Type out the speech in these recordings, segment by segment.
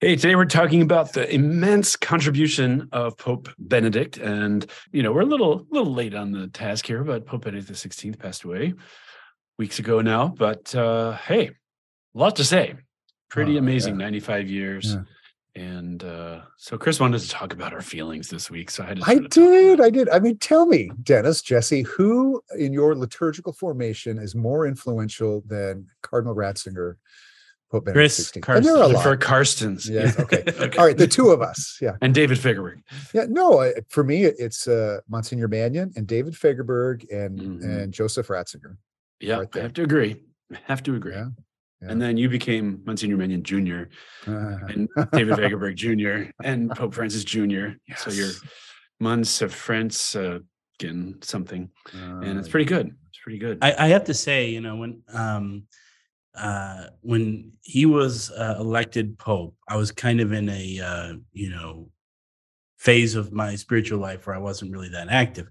Hey, today we're talking about the immense contribution of Pope Benedict, and you know we're a little little late on the task here, but Pope Benedict XVI passed away weeks ago now. But uh, hey, a lot to say. Pretty Oh, amazing, yeah. 95 years. Yeah. And uh, so Chris wanted to talk about our feelings this week, so I had. I sort of talk did. I did. I mean, tell me, Dennis, Jesse, who in your liturgical formation is more influential than Cardinal Ratzinger, Pope Benedict Chris XVI? And there are a Carsten. it. lot. for Carstens. Yes. Okay. All right. The two of us. Yeah. And David Fagerberg. Yeah. No, I, for me, it's uh, Monsignor Mannion and David Fagerberg and Mhm. and Joseph Ratzinger. Yeah, Right I there. have to agree. I have to agree. Yeah, yeah. And then you became Monsignor Mannion Jr. and David Fagerberg Jr. and Pope Francis Jr. So you're Yes. Mons of France uh, getting something, and it's Uh, pretty good. It's pretty good. I, I have to say, you know, when um uh when he was uh, elected pope, I was kind of in a uh, you know phase of my spiritual life where I wasn't really that active.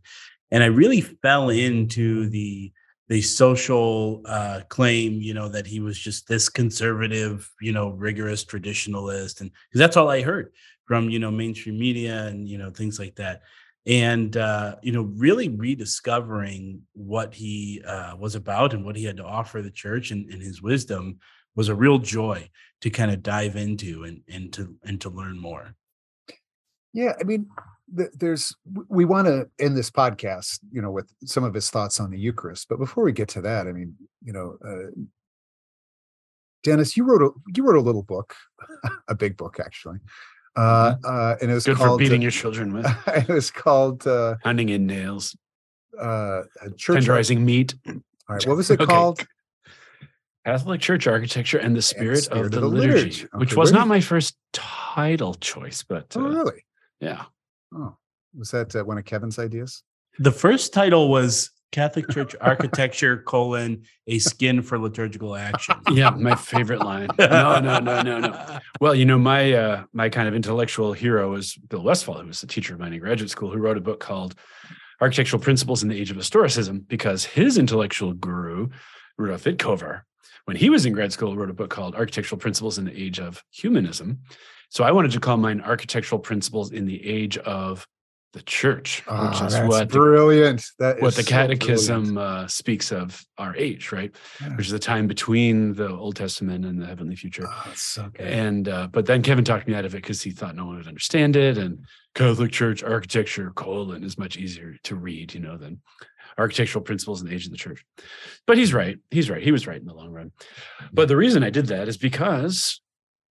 And I really fell into the the social uh claim, you know, that he was just this conservative, you know, rigorous traditionalist and because that's all I heard from, you know, mainstream media and you know things like that and uh, you know really rediscovering what he uh, was about and what he had to offer the church and, and his wisdom was a real joy to kind of dive into and, and to and to learn more Yeah, I mean, th- there's we want to end this podcast, you know, with some of his thoughts on the Eucharist. But before we get to that, I mean, you know, uh, Dennis, you wrote a you wrote a little book, a big book actually, uh, uh, and it was good for called beating uh, your children with it was called uh, hunting in nails, uh, church. tenderizing meat. All right, what was it Okay. called? Catholic Church architecture and the spirit, Spirit of the, liturgy, which Okay, was not my first title choice, but Oh, uh, really? yeah, Oh, was that uh, one of Kevin's ideas? The first title was catholic church architecture colon a skin for liturgical action yeah, my favorite line. No, no, no, no, no. Well, you know, my uh, my kind of intellectual hero is Bill Westfall, who was a teacher of mine in graduate school, who wrote a book called Architectural Principles in the Age of Historicism, because his intellectual guru, Rudolf Wittkower, when he was in grad school, wrote a book called Architectural Principles in the Age of Humanism. So I wanted to call mine Architectural Principles in the Age of the Church, which Ah, is what the, brilliant. That what the so. Catechism uh, speaks of our age, right? Yeah. Which is the time between the Old Testament and the heavenly future. Oh, so. And uh, but then Kevin talked me out of it because he thought no one would understand it, and Catholic Church architecture colon is much easier to read, you know, than architectural principles in the age of the church. But he's right. He's right. He was right in the long run. But the reason I did that is because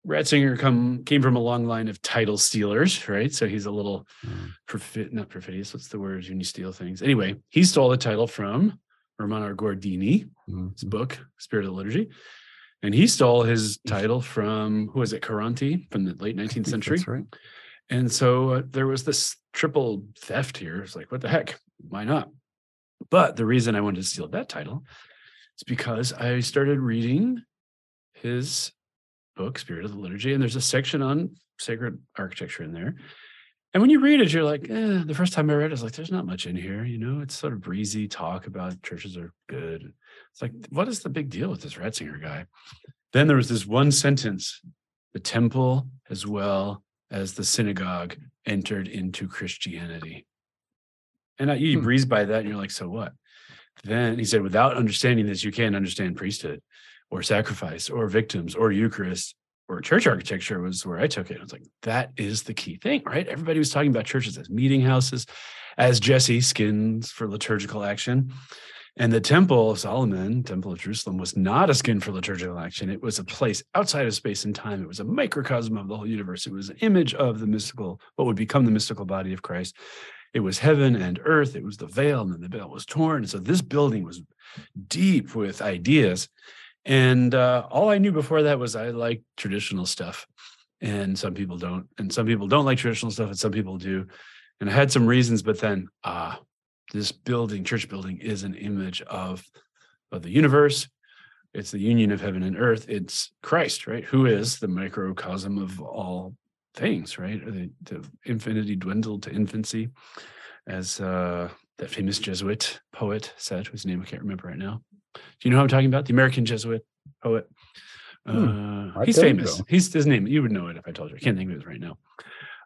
Ratzinger come came from a long line of title stealers, right? So he's a little Mm. not perfidious. What's the word when you steal things? Anyway, he stole the title from Romano Guardini, Mhm. his book, Spirit of the Liturgy. And he stole his title from who was it, Caronti from the late 19th century. That's right. And so uh, there was this triple theft here. It's like, what the heck? Why not? But the reason I wanted to steal that title is because I started reading his book, Spirit of the Liturgy, and there's a section on sacred architecture in there. And when you read it, you're like, eh, the first time I read it, I was like, there's not much in here. You know, it's sort of breezy talk about churches are good. It's like, what is the big deal with this Ratzinger guy? Then there was this one sentence the temple as well as the synagogue entered into Christianity. And I, you Hmm. breeze by that and you're like, so what? Then he said, without understanding this, you can't understand priesthood or sacrifice or victims or Eucharist or church architecture was where I took it. I was like, that is the key thing, right? Everybody was talking about churches as meeting houses, as Jesse skins for liturgical action. And the Temple of Solomon, Temple of Jerusalem, was not a skin for liturgical action. It was a place outside of space and time. It was a microcosm of the whole universe. It was an image of the mystical, what would become the mystical body of Christ. It was heaven and earth. It was the veil, and then the veil was torn. So this building was deep with ideas. And uh, all I knew before that was I like traditional stuff. and some people don't. And some people don't like traditional stuff, and some people do. And I had some reasons, but then ah, this building, church building, is an image of of the universe. It's the union of heaven and earth. It's Christ, right? Who is the microcosm of all things, right? The, the infinity dwindled to infancy, as uh, that famous Jesuit poet said, whose name I can't remember right now. Do you know who I'm talking about? The American Jesuit poet. Hmm, Uh, he's famous. He's his name. You would know it if I told you. I can't think of it right now.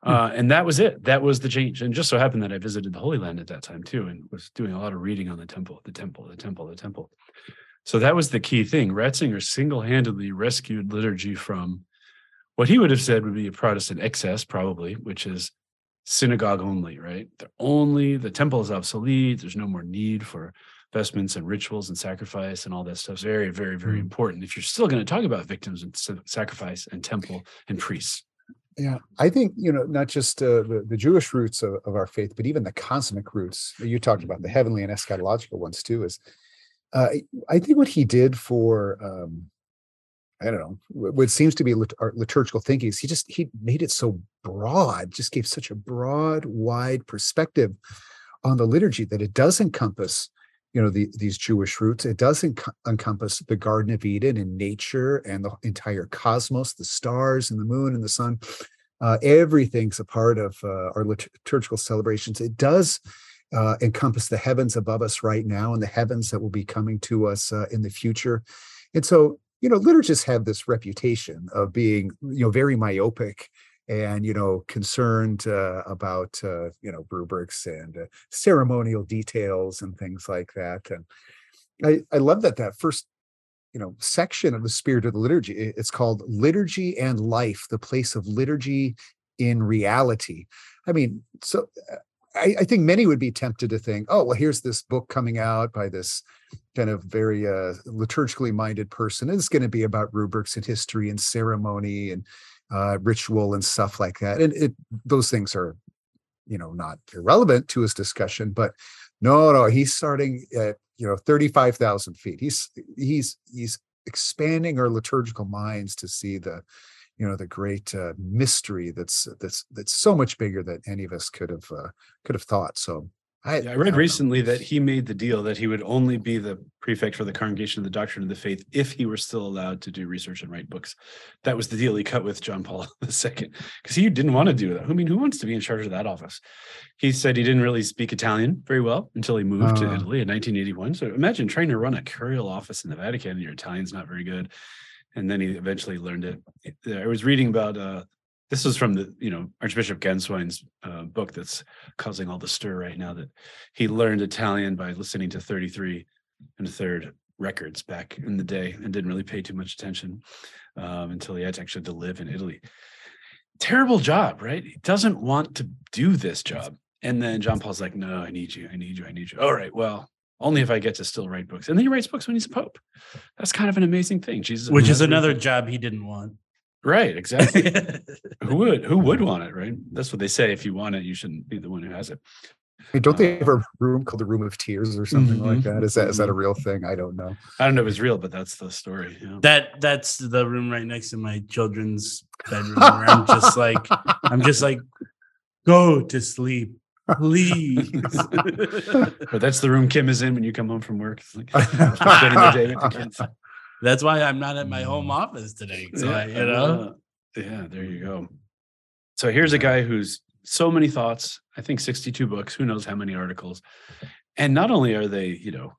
Hmm. Uh, and that was it. That was the change. And just so happened that I visited the Holy Land at that time too, and was doing a lot of reading on the temple, the temple, the temple, the temple. So that was the key thing. Ratzinger single-handedly rescued liturgy from what he would have said would be a Protestant excess, probably, which is synagogue only, right? The only the temple is obsolete. There's no more need for vestments and rituals and sacrifice and all that stuff. Is very, very, very Mm. important. If you're still going to talk about victims and sacrifice and temple and priests. Yeah, I think you know not just uh, the the Jewish roots of, of our faith, but even the cosmic roots. You talked about the heavenly and eschatological ones too. Is uh, I think what he did for um, I don't know what seems to be lit- our liturgical thinking is he just he made it so broad, just gave such a broad, wide perspective on the liturgy that it does encompass you know the, these jewish roots it does enc- encompass the garden of eden and nature and the entire cosmos the stars and the moon and the sun. Uh, everything's a part of uh, our liturgical celebrations. It does uh, encompass the heavens above us right now and the heavens that will be coming to us uh, in the future. And so you know liturgists have this reputation of being you know very myopic and you know concerned uh, about uh, you know rubrics and uh, ceremonial details and things like that and i i love that that first you know section of the spirit of the liturgy it's called liturgy and life the place of liturgy in reality. I mean so uh, I, I think many would be tempted to think oh well here's this book coming out by this kind of very uh, liturgically minded person it's going to be about rubrics and history and ceremony and uh, ritual and stuff like that. And it those things are, you know, not irrelevant to his discussion, but no, no, he's starting at you know thirty five thousand feet. He's he's he's expanding our liturgical minds to see the, you know, the great uh, mystery that's that's that's so much bigger than any of us could have uh, could have thought. So I, Yeah, I I read know. recently that he made the deal that he would only be the prefect for the Congregation of the Doctrine of the Faith if he were still allowed to do research and write books. That was the deal he cut with John Paul II because he didn't want to do that. I mean, who wants to be in charge of that office? He said he didn't really speak Italian very well until he moved to Ah. Italy in 1981. So imagine trying to run a curial office in the Vatican and your Italian's not very good. And then he eventually learned it. I was reading about uh, this was from the you know Archbishop Ganswein's uh, book that's causing all the stir right now that he learned Italian by listening to 33 and a third records back in the day and didn't really pay too much attention um, until he had to actually to live in Italy. Terrible job, right? He doesn't want to do this job. And then John Paul's like, no, I need you. I need you. I need you. All right. Well, only if I get to still write books. And then he writes books when he's a pope. That's kind of an amazing thing. Jesus, which is another job he didn't want. Right. Exactly. who would? Who would want it? Right. That's what they say. If you want it, you shouldn't be the one who has it. Hey, don't they have a room called the Room of Tears or something like Mhm, that? Is that is that a mhm. real thing? I don't know. I don't know if it's real, but that's the story. Yeah. That that's the room right next to my children's bedroom where I'm just like I'm just like go to sleep, please. But that's the room Kim is in when you come home from work. It's like spending the day with the kids. That's why I'm not at my home office today. So I, you know, uh, yeah, there you go. So here's a guy who's so many thoughts. I think 62 books. Who knows how many articles? And not only are they, you know,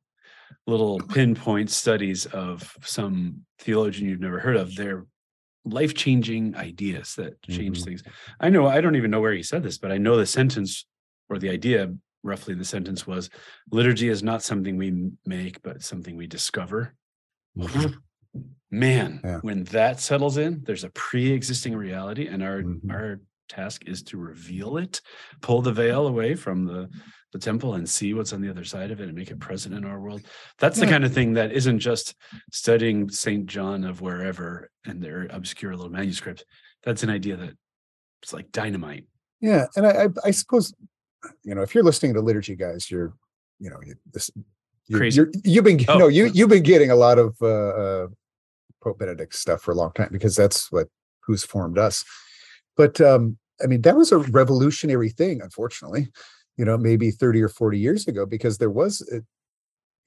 little pinpoint studies of some theologian you've never heard of, they're life changing ideas that change Mhm. things. I know, I don't even know where he said this, but I know the sentence or the idea, roughly the sentence was liturgy is not something we make, but something we discover. Man, Yeah. when that settles in, there's a pre-existing reality, and our Mhm. our task is to reveal it, pull the veil away from the the temple, and see what's on the other side of it, and make it present in our world. That's the Yeah. kind of thing that isn't just studying Saint John of wherever and their obscure little manuscript. That's an idea that it's like dynamite. Yeah, and I, I, I suppose, you know, if you're listening to liturgy, guys, you're, you know, this, Crazy. You're, you've been, Oh, no, you, you've been getting a lot of uh, uh, Pope Benedict stuff for a long time because that's what who's formed us. but um, I mean, that was a revolutionary thing, unfortunately, you know, maybe 30 or 40 years ago, because there was, it,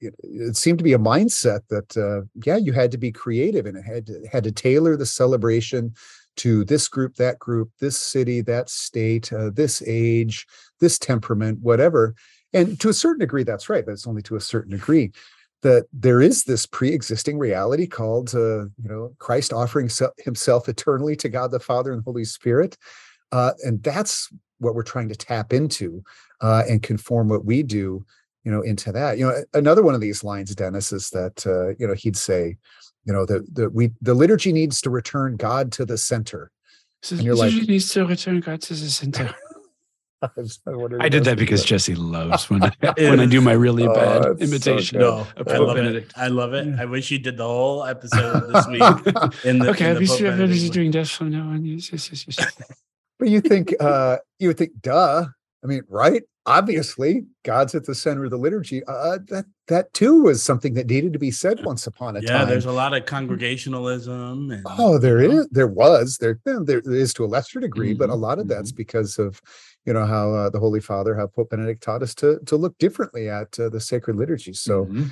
it, it seemed to be a mindset that, uh, yeah, you had to be creative and it had to, had to tailor the celebration to this group, that group, this city, that state, uh, this age, this temperament, whatever. And to a certain degree, that's right, but it's only to a certain degree that there is this pre-existing reality called uh, you know christ offering se- himself eternally to god the father and holy spirit uh, and that's what we're trying to tap into uh, and conform what we do you know into that you know another one of these lines dennis is that uh, you know he'd say you know that the we the liturgy needs to return god to the center So And you're like- needs to return God to the center. wonder I did that because but- Jesse loves when I, when I do my really Oh, bad that's so imitation. No, of I Pope love it. I love it. I wish you did the whole episode this week. In the, okay, in I'll the be Pope sure Benedict everybody's doing that from now on. Yes, yes, yes, yes. But you think uh you would think, duh. I mean, right? Obviously, God's at the center of the liturgy. Uh that that too was something that needed to be said once upon a Yeah, time. Yeah, there's a lot of congregationalism. And, Oh, there you know, is, there was, there, there is to a lesser degree, but a Mhm, lot of that's because of, you know, how uh, the Holy Father, how Pope Benedict taught us to to look differently at uh, the sacred liturgy. So, Mhm.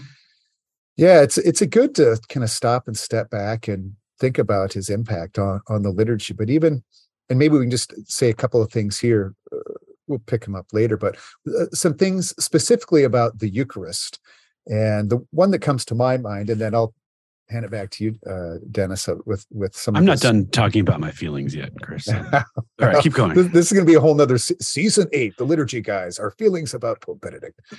yeah, it's it's a good to kind of stop and step back and think about his impact on on the liturgy. But even, and maybe we can just say a couple of things here. Uh, we'll pick them up later, but uh, some things specifically about the Eucharist. And the one that comes to my mind, and then I'll hand it back to you, uh, Dennis, uh, with with some. I'm not this- done talking about my feelings yet, Chris. All right, keep going. This, this is going to be a whole nother se- season eight. The liturgy guys, our feelings about Pope Benedict.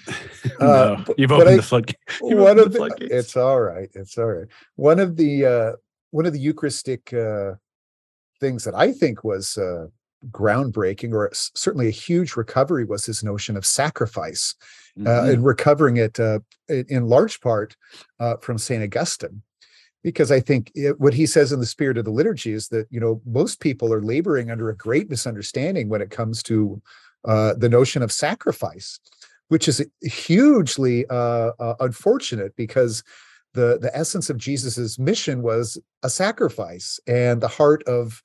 Uh, no, but- you've opened I- the floodgate. One of the floodgates. it's all right. It's all right. One of the uh, one of the Eucharistic uh, things that I think was uh, groundbreaking, or certainly a huge recovery, was his notion of sacrifice, uh, Mhm. and recovering it uh, in, large part uh, from Saint Augustine. Because I think it, what he says in the spirit of the liturgy is that you know most people are laboring under a great misunderstanding when it comes to uh, the notion of sacrifice, which is hugely uh, uh, unfortunate because the the essence of Jesus's mission was a sacrifice, and the heart of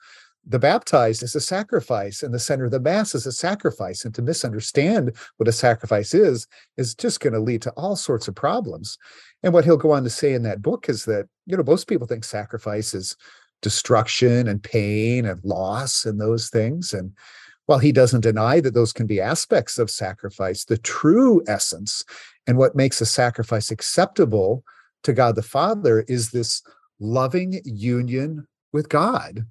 the baptized is a sacrifice, and the center of the mass is a sacrifice. And to misunderstand what a sacrifice is is just going to lead to all sorts of problems. And what he'll go on to say in that book is that you know most people think sacrifice is destruction and pain and loss and those things, and while he doesn't deny that those can be aspects of sacrifice, the true essence and what makes a sacrifice acceptable to God the Father is this loving union with God.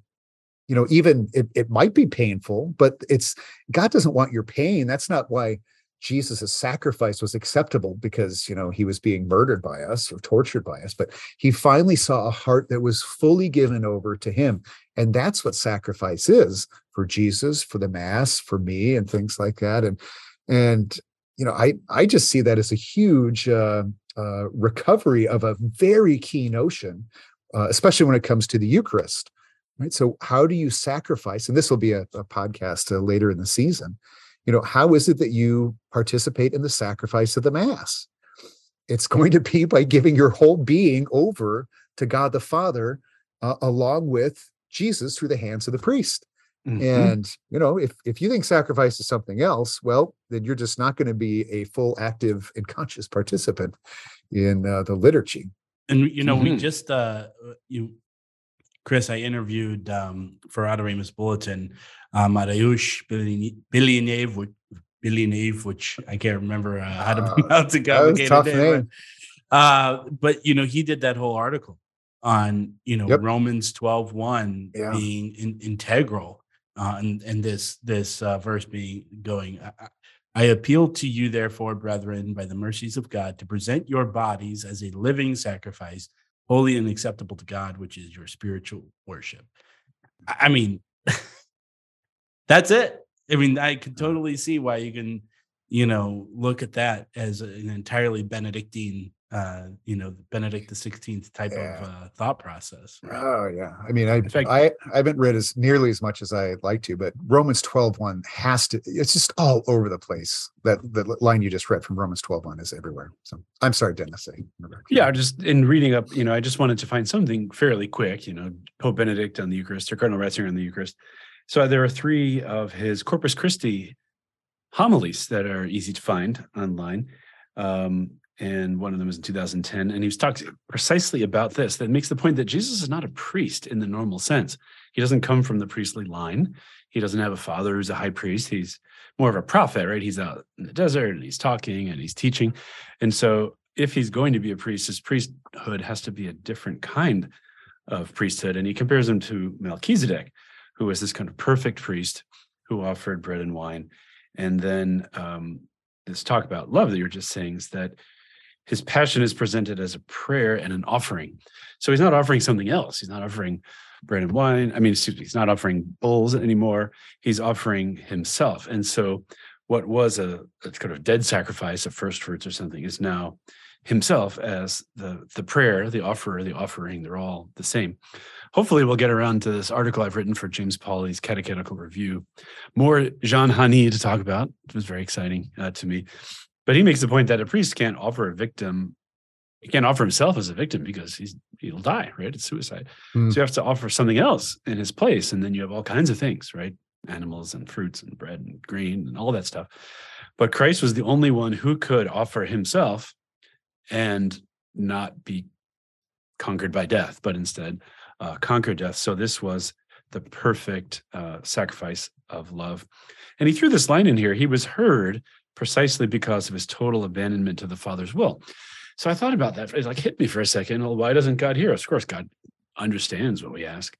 You know, even it, it might be painful, but it's God doesn't want your pain. That's not why Jesus' sacrifice was acceptable because, you know, he was being murdered by us or tortured by us, but he finally saw a heart that was fully given over to him. And that's what sacrifice is for Jesus, for the Mass, for me, and things like that. And, and, you know, I, I just see that as a huge uh, uh, recovery of a very key notion, uh, especially when it comes to the Eucharist. Right. So, how do you sacrifice? And this will be a, a podcast uh, later in the season. You know, how is it that you participate in the sacrifice of the Mass? It's going to be by giving your whole being over to God the Father, uh, along with Jesus through the hands of the priest. Mhm. And you know, if if you think sacrifice is something else, well, then you're just not going to be a full, active, and conscious participant in uh, the liturgy. And you know, we Mhm. just uh you Chris, I interviewed um for Adoremus Bulletin Mariusz Bilyanev Bilyanev, which I can't remember uh, how to pronounce a that was a complicated tough name. but, Uh but you know, he did that whole article on you know Yep. Romans 12 1 Yeah. being in, integral uh and, and this this uh verse being going I appeal to you, therefore, brethren, by the mercies of God, to present your bodies as a living sacrifice, holy and acceptable to God, which is your spiritual worship. I mean, that's it. I mean, I can mm. totally see why you can, you know, look at that as an entirely Benedictine, uh, you know, Benedict the Sixteenth type Yeah. of uh, thought process. Oh yeah. I mean, I fact- I, I haven't read as nearly as much as I'd like to, but Romans 12 1 has to, it's just all over the place. That the line you just read from Romans 12 1 is everywhere. So I'm sorry, Dennis. I- Yeah, just in reading up, you know, I just wanted to find something fairly quick, you know, Pope Benedict on the Eucharist or Cardinal Ratzinger on the Eucharist. So there are three of his Corpus Christi homilies that are easy to find online. Um, and one of them is in 2010. And he was talking precisely about this that makes the point that Jesus is not a priest in the normal sense. He doesn't come from the priestly line. He doesn't have a father who's a high priest. He's more of a prophet, right? He's out in the desert and he's talking and he's teaching. And so if he's going to be a priest, his priesthood has to be a different kind of priesthood. And he compares him to Melchizedek, who was this kind of perfect priest who offered bread and wine. And then um, this talk about love that you're just saying is that his passion is presented as a prayer and an offering. So he's not offering something else. He's not offering bread and wine. I mean, excuse me, he's not offering bulls anymore. He's offering himself. And so what was a, a kind of dead sacrifice of first fruits or something is now himself as the the prayer, the offerer, the offering. They're all the same. Hopefully, we'll get around to this article I've written for James Pauley's Catechetical Review. More Jean Hani to talk about. It was very exciting uh, to me. But he makes the point that a priest can't offer a victim he can't offer himself as a victim because he's he'll die, right? It's suicide. Hmm. So you have to offer something else in his place, and then you have all kinds of things, right? Animals and fruits and bread and grain and all that stuff. But Christ was the only one who could offer himself and not be conquered by death, but instead uh, conquer death. So this was the perfect uh, sacrifice of love. And he threw this line in here. He was heard precisely because of his total abandonment to the Father's will. So I thought about that. It like hit me for a second. Well, why doesn't God hear? Of course, God understands what we ask.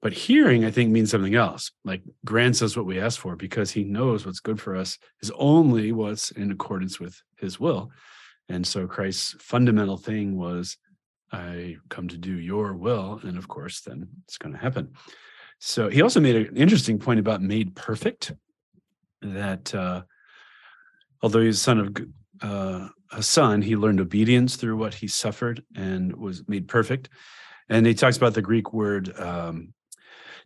But hearing, I think, means something else. Like grants us what we ask for because he knows what's good for us is only what's in accordance with his will. And so Christ's fundamental thing was, I come to do your will. And of course, then it's going to happen. So he also made an interesting point about made perfect that uh, although he's a son of uh, a son, he learned obedience through what he suffered and was made perfect. And he talks about the Greek word um,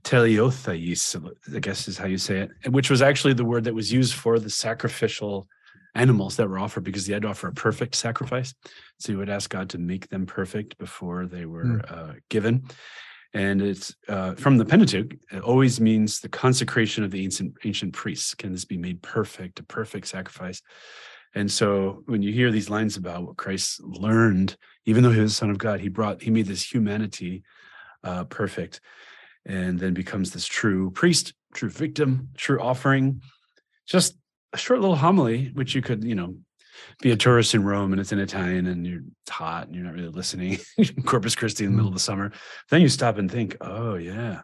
teleothais, I guess is how you say it, which was actually the word that was used for the sacrificial animals that were offered because he had to offer a perfect sacrifice. So he would ask God to make them perfect before they were Mm. uh, given. And it's uh, from the Pentateuch, it always means the consecration of the ancient ancient priests. Can this be made perfect, a perfect sacrifice? And so when you hear these lines about what Christ learned, even though he was the Son of God, he brought, he made this humanity uh, perfect and then becomes this true priest, true victim, true offering. Just a short little homily, which you could, you know, be a tourist in Rome and it's in Italian and you're it's hot and you're not really listening. Corpus Christi in the middle of the summer. Then you stop and think, oh yeah,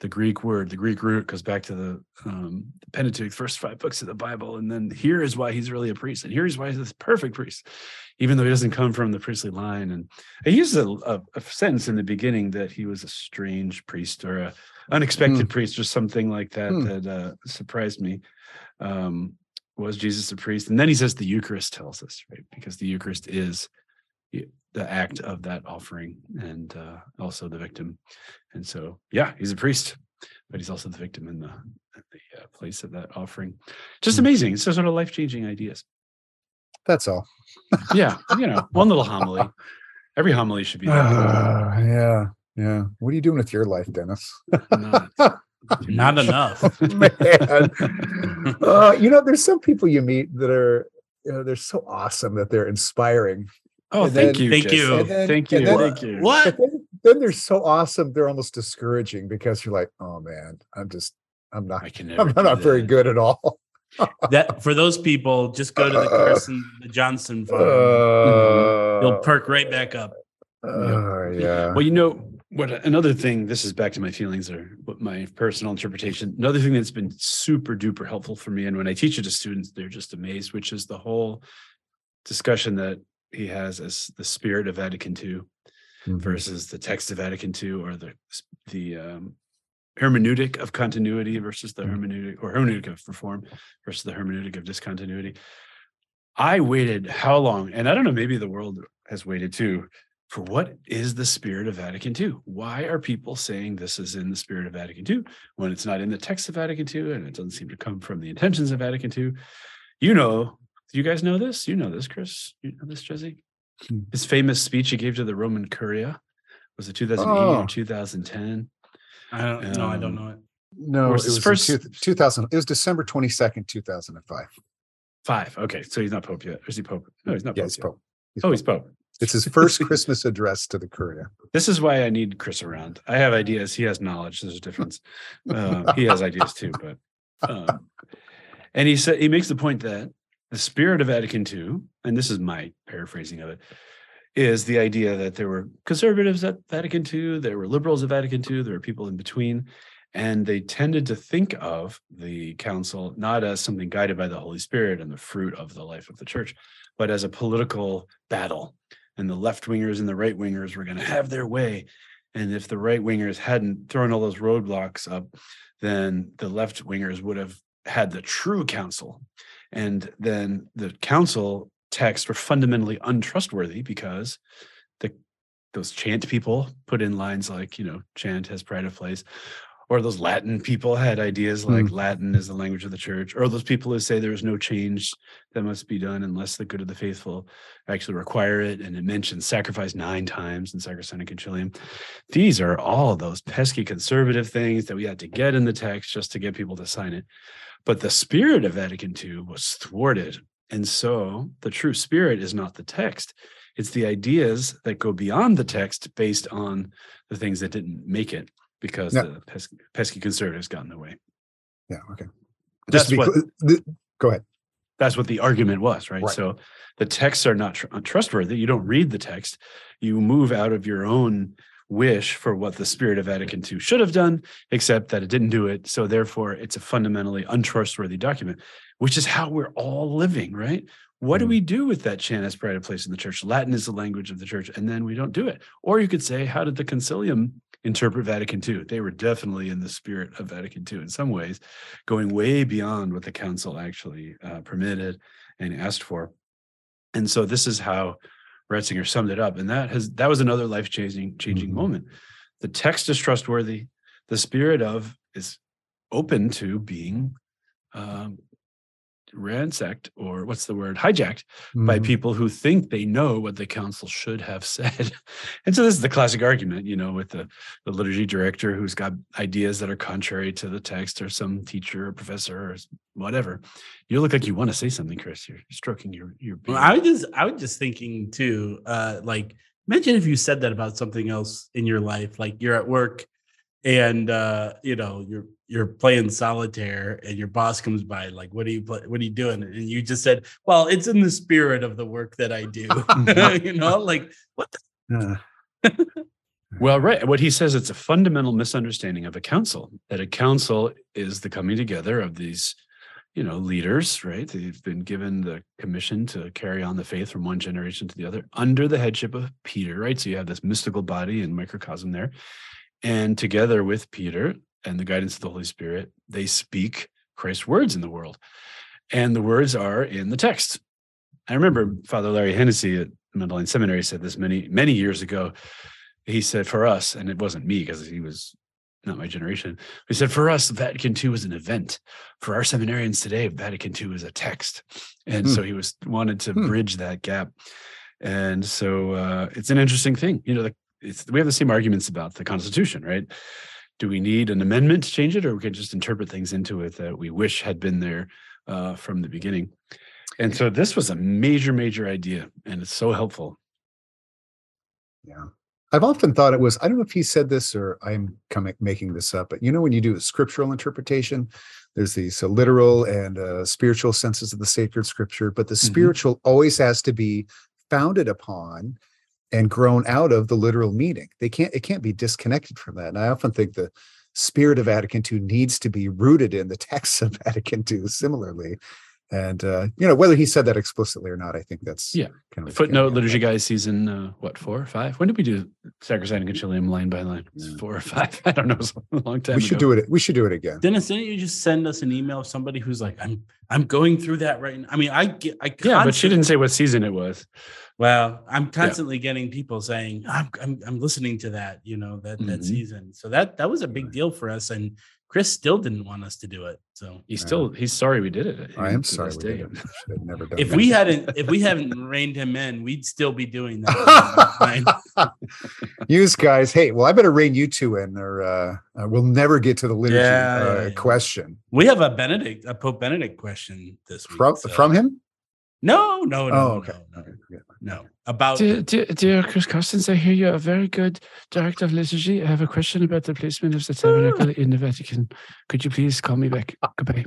the Greek word, the Greek root goes back to the, um, the Pentateuch, first five books of the Bible, and then here is why he's really a priest, and here's why he's this perfect priest, even though he doesn't come from the priestly line. And he uses a, a, a sentence in the beginning that he was a strange priest or a unexpected priest or something like that Hmm. that uh, surprised me. Um, was Jesus a priest? And then he says the Eucharist tells us, right? Because the Eucharist is the act of that offering and uh, also the victim. And so, yeah, he's a priest, but he's also the victim in the, in the uh, place of that offering. Just Hmm. amazing. It's sort of life changing ideas. That's all. Yeah, you know, one little homily. Every homily should be that. Ah, yeah. Yeah. What are you doing with your life, Dennis? Not, too Not much. enough. Man. uh, you know, there's some people you meet that are, you know, they're so awesome that they're inspiring. Oh, And thank then- you. Thank you. Then- Thank you. then- Thank you. What? Then, then they're so awesome, they're almost discouraging because you're like, oh man, I'm just, I'm not, I can never. I'm do not very good at all. That for those people, just go to the Carson, the Johnson farm. Uh, You'll perk right back up. uh, yeah. Well, you know what? Another thing. This is back to my feelings or what my personal interpretation. Another thing that's been super duper helpful for me, and when I teach it to students, they're just amazed. Which is the whole discussion that he has as the spirit of Vatican II Mhm. versus the text of Vatican II, or the the um, hermeneutic of continuity versus the hermeneutic or hermeneutic of reform versus the hermeneutic of discontinuity. I waited how long? And I don't know, maybe the world has waited too for what is the spirit of Vatican II? Why are people saying this is in the spirit of Vatican II when it's not in the text of Vatican II and it doesn't seem to come from the intentions of Vatican II? You know, do you guys know this? You know this, Chris? You know this, Jesse? Hmm. His famous speech he gave to the Roman Curia was it 2008 Oh. or 2010? I don't know. I don't Um, know it. No, Or it was was first two thousand. It was December twenty second, two thousand and five. Five. Okay, so he's not Pope yet. Or is he Pope? No, he's not Yeah, Pope. yet. Pope. He's Oh, he's Pope. It's his first Christmas address to the Curia. This is why I need Chris around. I have ideas. He has knowledge. There's a difference. Uh, he has ideas too, but um, and he said he makes the point that the spirit of Vatican II, and this is my paraphrasing of it, is the idea that there were conservatives at Vatican II, there were liberals at Vatican II, there were people in between, and they tended to think of the council not as something guided by the Holy Spirit and the fruit of the life of the church, but as a political battle. And the left wingers and the right wingers were going to have their way. And if the right wingers hadn't thrown all those roadblocks up, then the left wingers would have had the true council. And then the council texts were fundamentally untrustworthy because the those chant people put in lines like, you know, chant has pride of place. Or those Latin people had ideas like hmm. Latin is the language of the church, or those people who say there is no change that must be done unless the good of the faithful actually require it. And it mentions sacrifice nine times in Sacrosanctum Concilium. These are all those pesky conservative things that we had to get in the text just to get people to sign it. But the spirit of Vatican II was thwarted. And so the true spirit is not the text, it's the ideas that go beyond the text based on the things that didn't make it because the pesky, pesky conservatives got in the way. Yeah. Okay. That's Just be what- th- go ahead. That's what the argument was, right? Right. So the texts are not tr- untrustworthy. You don't read the text. You move out of your own wish for what the spirit of Vatican II should have done, except that it didn't do it. So therefore, it's a fundamentally untrustworthy document, which is how we're all living, right? What do Mhm. we do with that chant as pride of place in the church? Latin is the language of the church, and then we don't do it. Or you could say, how did the concilium interpret Vatican II? They were definitely in the spirit of Vatican II in some ways, going way beyond what the council actually uh, permitted and asked for. And so this is how Ratzinger summed it up. And that has that was another life changing changing Mhm. moment. The text is trustworthy. The spirit of is open to being um, ransacked or what's the word hijacked by Mhm. people who think they know what the council should have said. And so this is the classic argument, you know, with the, the liturgy director who's got ideas that are contrary to the text or some teacher or professor or whatever. You look like you want to say something, Chris. You're stroking your your Well, beard. I was just I was just thinking too, uh, like imagine if you said that about something else in your life, like you're at work and uh, you know, you're you're playing solitaire and your boss comes by, like, what are you play, what are you doing? And you just said, Well, it's in the spirit of the work that I do. you know, like what the Uh, Well, right. What he says, it's a fundamental misunderstanding of a council, that a council is the coming together of these, you know, leaders, right? They've been given the commission to carry on the faith from one generation to the other under the headship of Peter, right? So you have this mystical body and microcosm there. And together with Peter and the guidance of the Holy Spirit, they speak Christ's words in the world. And the words are in the text. I remember Father Larry Hennessey at Mundelein Seminary said this many, many years ago he said for us, and it wasn't me because he was not my generation. He said for us, Vatican II was an event. For our seminarians today, Vatican II is a text, and Hmm. so he was wanted to Hmm. bridge that gap. And so uh, it's an interesting thing, you know. The, it's, we have the same arguments about the Constitution, right? Do we need an amendment to change it, or we can just interpret things into it that we wish had been there uh, from the beginning? And so this was a major, major idea, and it's so helpful. Yeah. I've often thought it was, I don't know if he said this or I'm coming making this up, but you know, when you do a scriptural interpretation, there's these uh, literal and uh, spiritual senses of the sacred scripture, but the Mhm. spiritual always has to be founded upon and grown out of the literal meaning. They can't, it can't be disconnected from that. And I often think the spirit of Vatican II needs to be rooted in the texts of Vatican II similarly. And, uh, you know, whether he said that explicitly or not, I think that's Yeah. kind of a Footnote caveat, liturgy but- guys season uh, what four or five? When did we do Sacrosanctum Concilium line by line? Yeah. Four or five? I don't know. It's a long time. We should do it. We should do it again. Dennis, didn't you just send us an email of somebody who's like, I'm I'm going through that right now. I mean, I get I Yeah, but she didn't say what season it was. Well, I'm constantly getting people saying I'm, I'm I'm listening to that, you know, that that Mhm. season. So that that was a big deal for us, and Chris still didn't want us to do it. So He's still he's sorry we did it. I am sorry we did it. Never done if that. we hadn't if we hadn't reined him in, we'd still be doing that. Use guys, hey, well, I better rein you two in, or uh, uh, we'll never get to the liturgy Yeah, uh, yeah, yeah. question we have a Benedict, a Pope Benedict question this week. from so- from him. No, no, no, oh, okay. no, no, okay. no. About Dear, dear, dear Chris Carstens, I hear you're a very good director of liturgy. I have a question about the placement of the tabernacle in the Vatican. Could you please call me back? Goodbye.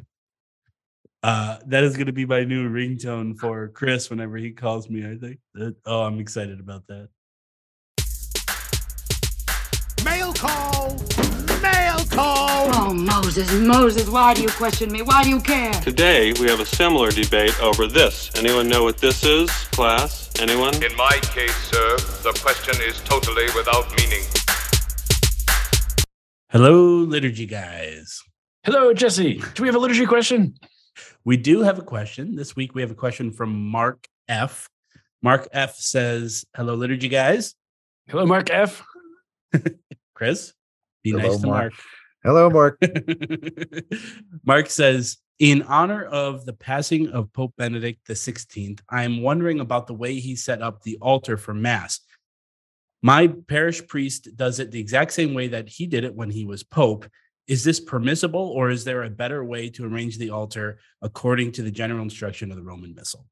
uh that is gonna be my new ringtone for Chris whenever he calls me, I think. That- oh, I'm excited about that. Mail call! Mail call! Oh, Moses, Moses, why do you question me? Why do you care? Today, we have a similar debate over this. Anyone know what this is, class? Anyone? In my case, sir, the question is totally without meaning. Hello, liturgy guys. Hello, Jesse. Do we have a liturgy question? We do have a question. This week we have a question from Mark F. Mark F says, Hello, liturgy guys. Hello, Mark F. Chris, be Hello, nice to Mark. Mark. Hello, Mark. Mark says, in honor of the passing of Pope Benedict XVI, I am wondering about the way he set up the altar for Mass. My parish priest does it the exact same way that he did it when he was Pope. Is this permissible, or is there a better way to arrange the altar according to the general instruction of the Roman Missal?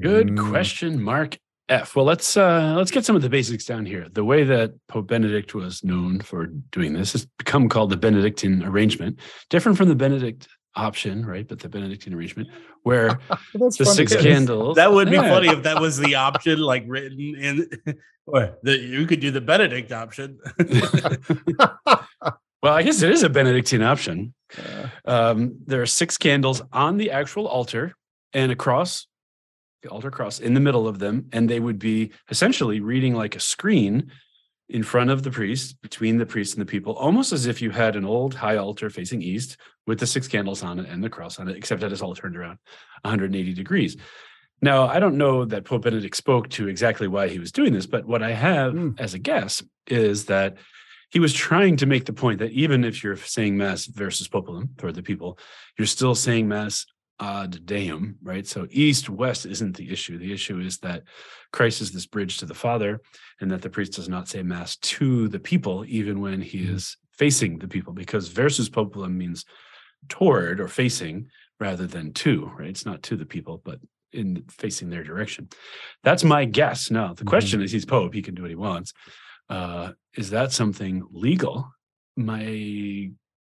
Good Mm, question, Mark F. Well, let's uh let's get some of the basics down here. The way that Pope Benedict was known for doing this has become called the Benedictine arrangement, different from the Benedict option, right? But the Benedictine arrangement, where the funny. six candles. That would be Yeah. funny if that was the option, like written in, or that you could do the Benedict option. Well, I guess it is a Benedictine option. Um, there are six candles on the actual altar and a cross, the altar cross in the middle of them, and they would be essentially reading like a screen in front of the priest, between the priest and the people, almost as if you had an old high altar facing east with the six candles on it and the cross on it, except that it's all turned around 180 degrees. Now, I don't know that Pope Benedict spoke to exactly why he was doing this, but what I have Hmm. as a guess is that he was trying to make the point that even if you're saying mass versus populum for the people, you're still saying mass ad deum, right? So east west isn't the issue. The issue is that Christ is this bridge to the Father, and that the priest does not say mass to the people, even when he is facing the people, because versus populum means toward or facing rather than to, right? It's not to the people, but in facing their direction. That's my guess. Now, the question is he's Pope, he can do what he wants. Uh, is that something legal? My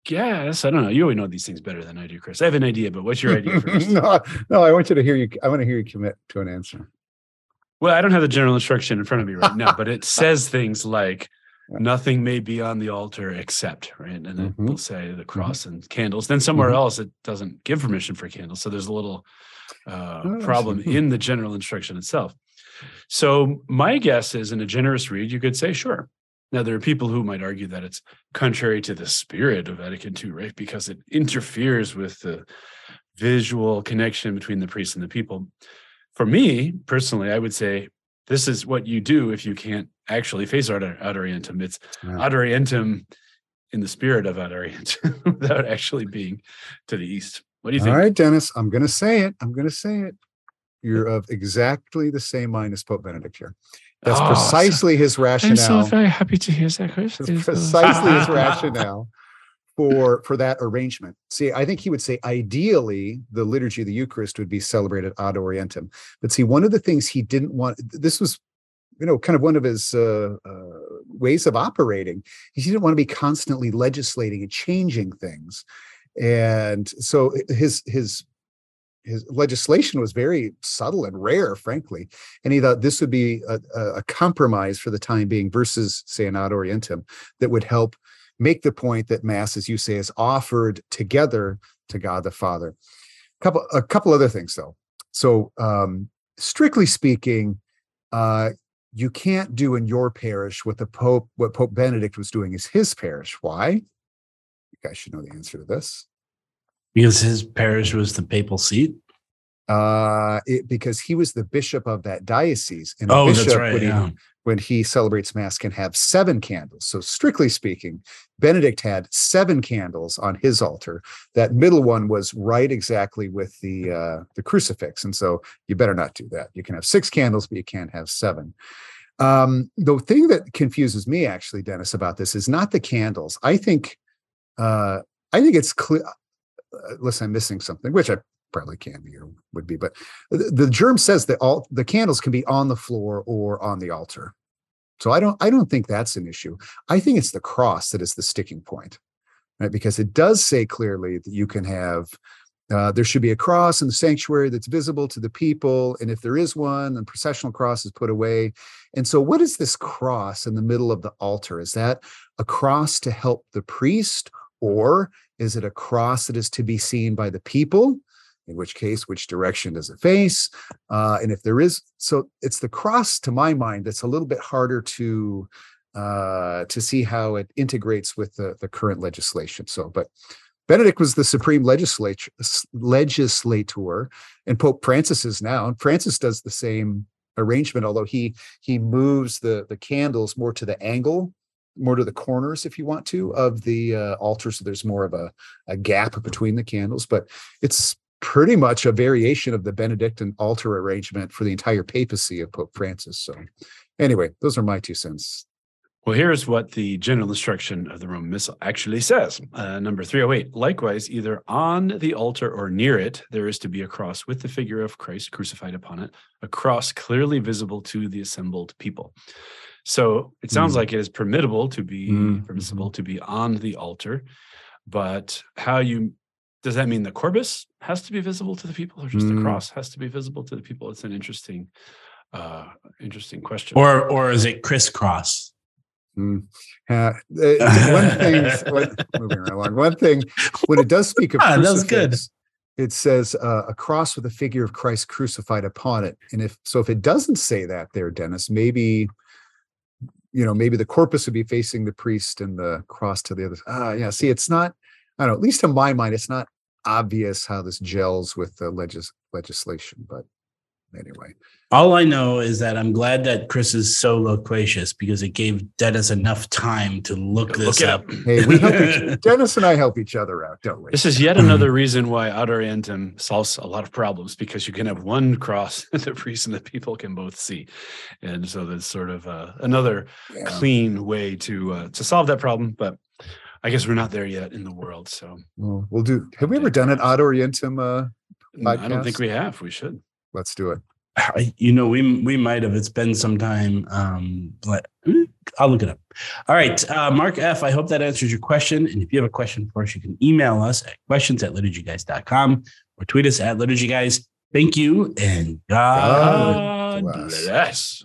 guess, I don't know. You always know these things better than I do, Chris. I have an idea, but what's your idea first? no, no, I want you to hear you. I want to hear you commit to an answer. Well, I don't have the general instruction in front of me right now, but it says things like nothing may be on the altar except, right? And then Mhm. we'll say the cross and candles. Then somewhere Mhm. else it doesn't give permission for candles. So there's a little uh, Oh, problem in the general instruction itself. So my guess is in a generous read, you could say, sure. Now there are people who might argue that it's contrary to the spirit of Vatican II, right? Because it interferes with the visual connection between the priest and the people. For me personally, I would say this is what you do if you can't actually face ad, orientem. It's Yeah. ad orientem in the spirit of ad without actually being to the east. What do you think? right, Dennis, I'm going to say it. I'm going to say it. You're of exactly the same mind as Pope Benedict here. That's Oh, so- precisely his rationale. I'm so very happy to hear that, Chris. That's uh, precisely his rationale for for that arrangement. See, I think he would say ideally the liturgy of the Eucharist would be celebrated ad orientem. But see, one of the things he didn't want this was you know kind of one of his uh, uh, ways of operating. He didn't want to be constantly legislating and changing things, and so his his his legislation was very subtle and rare, frankly. And he thought this would be a, a, compromise for the time being versus, say, an ad orientem that would help make the point that Mass, as you say, is offered together to God the Father. Couple, a couple other things, though. So, um, strictly speaking, uh, you can't do in your parish what the Pope, what Pope Benedict was doing is his parish. Why? You guys should know the answer to this. Because his parish was the papal seat. uh it, because he was the bishop of that diocese and a Oh, that's bishop right. would Yeah. even when he celebrates Mass, can have seven candles. So, strictly speaking, Benedict had seven candles on his altar. That middle one was right exactly with the uh, the crucifix, and so you better not do that. You can have six candles, but you can't have seven. Um, the thing that confuses me, actually, Dennis, about this is not the candles. I think, uh, I think it's clear. Uh, unless I'm missing something, which I probably can be or would be, but the, the GIRM says that all the candles can be on the floor or on the altar. So I don't I don't think that's an issue. I think it's the cross that is the sticking point, right? Because it does say clearly that you can have uh, there should be a cross in the sanctuary that's visible to the people, and if there is one, the processional cross is put away. And so, what is this cross in the middle of the altar? Is that a cross to help the priest, or is it a cross that is to be seen by the people? in which case which direction does it face uh, and if there is so it's the cross to my mind that's a little bit harder to uh, to see how it integrates with the, the current legislation so but benedict was the supreme legislator and pope francis is now and francis does the same arrangement although he he moves the the candles more to the angle more to the corners if you want to of the uh, altar so there's more of a, a gap between the candles but it's pretty much a variation of the Benedictine altar arrangement for the entire papacy of Pope Francis. So, anyway, those are my two cents. Well, here's what the general instruction of the Roman Missal actually says. Uh, number 308 Likewise, either on the altar or near it, there is to be a cross with the figure of Christ crucified upon it, a cross clearly visible to the assembled people. So it sounds mm. like it is permittable to be mm. permissible to be on the altar, but how you does that mean the corpus has to be visible to the people or just mm. the cross has to be visible to the people it's an interesting uh interesting question or or is it crisscross mm. uh, one thing one, moving right along one thing when it does speak of ah, that's good it says uh, a cross with a figure of christ crucified upon it and if so if it doesn't say that there dennis maybe you know maybe the corpus would be facing the priest and the cross to the other ah yeah see it's not I don't know, at least in my mind, it's not obvious how this gels with the legis- legislation, but anyway. All I know is that I'm glad that Chris is so loquacious because it gave Dennis enough time to look this look up. Hey, we help each, Dennis and I help each other out, don't we? This is yet another reason why Ad Orientem solves a lot of problems because you can have one cross the reason that people can both see, and so that's sort of uh, another yeah. clean way to uh, to solve that problem. But I guess we're not there yet in the world. So well, we'll do. Have we ever done an Ad Orientem uh, podcast? I don't think we have. We should. Let's do it. You know, we we might have. It's been some time. Um, but I'll look it up. All right, uh, Mark F. I hope that answers your question. And if you have a question for us, you can email us at questions at liturgyguys.com or tweet us at liturgyguys. Thank you and God, God bless. bless.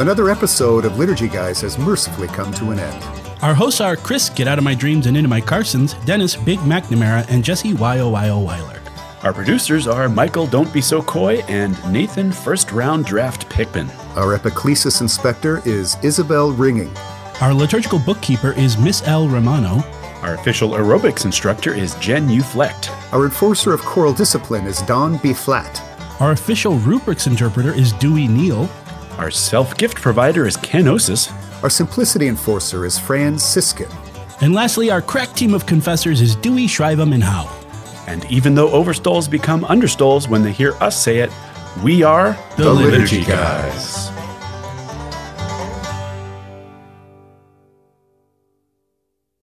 Another episode of Liturgy Guys has mercifully come to an end. Our hosts are Chris Get Out of My Dreams and Into My Carstens, Dennis Big McNamara, and Jesse Wyo Wyo Weiler. Our producers are Michael Don't Be So Coy and Nathan First Round Draft Pickman. Our epiclesis inspector is Isabel Ringing. Our liturgical bookkeeper is Miss L. Romano. Our official aerobics instructor is Jen Uflecht. Our enforcer of choral discipline is Don B. Flat. Our official rubrics interpreter is Dewey Neal. Our self gift provider is Ken Osis. Our simplicity enforcer is Fran Siskin. And lastly, our crack team of confessors is Dewey, Shrivem, and Howe. And even though overstoles become understoles when they hear us say it, we are the, the Liturgy, guys.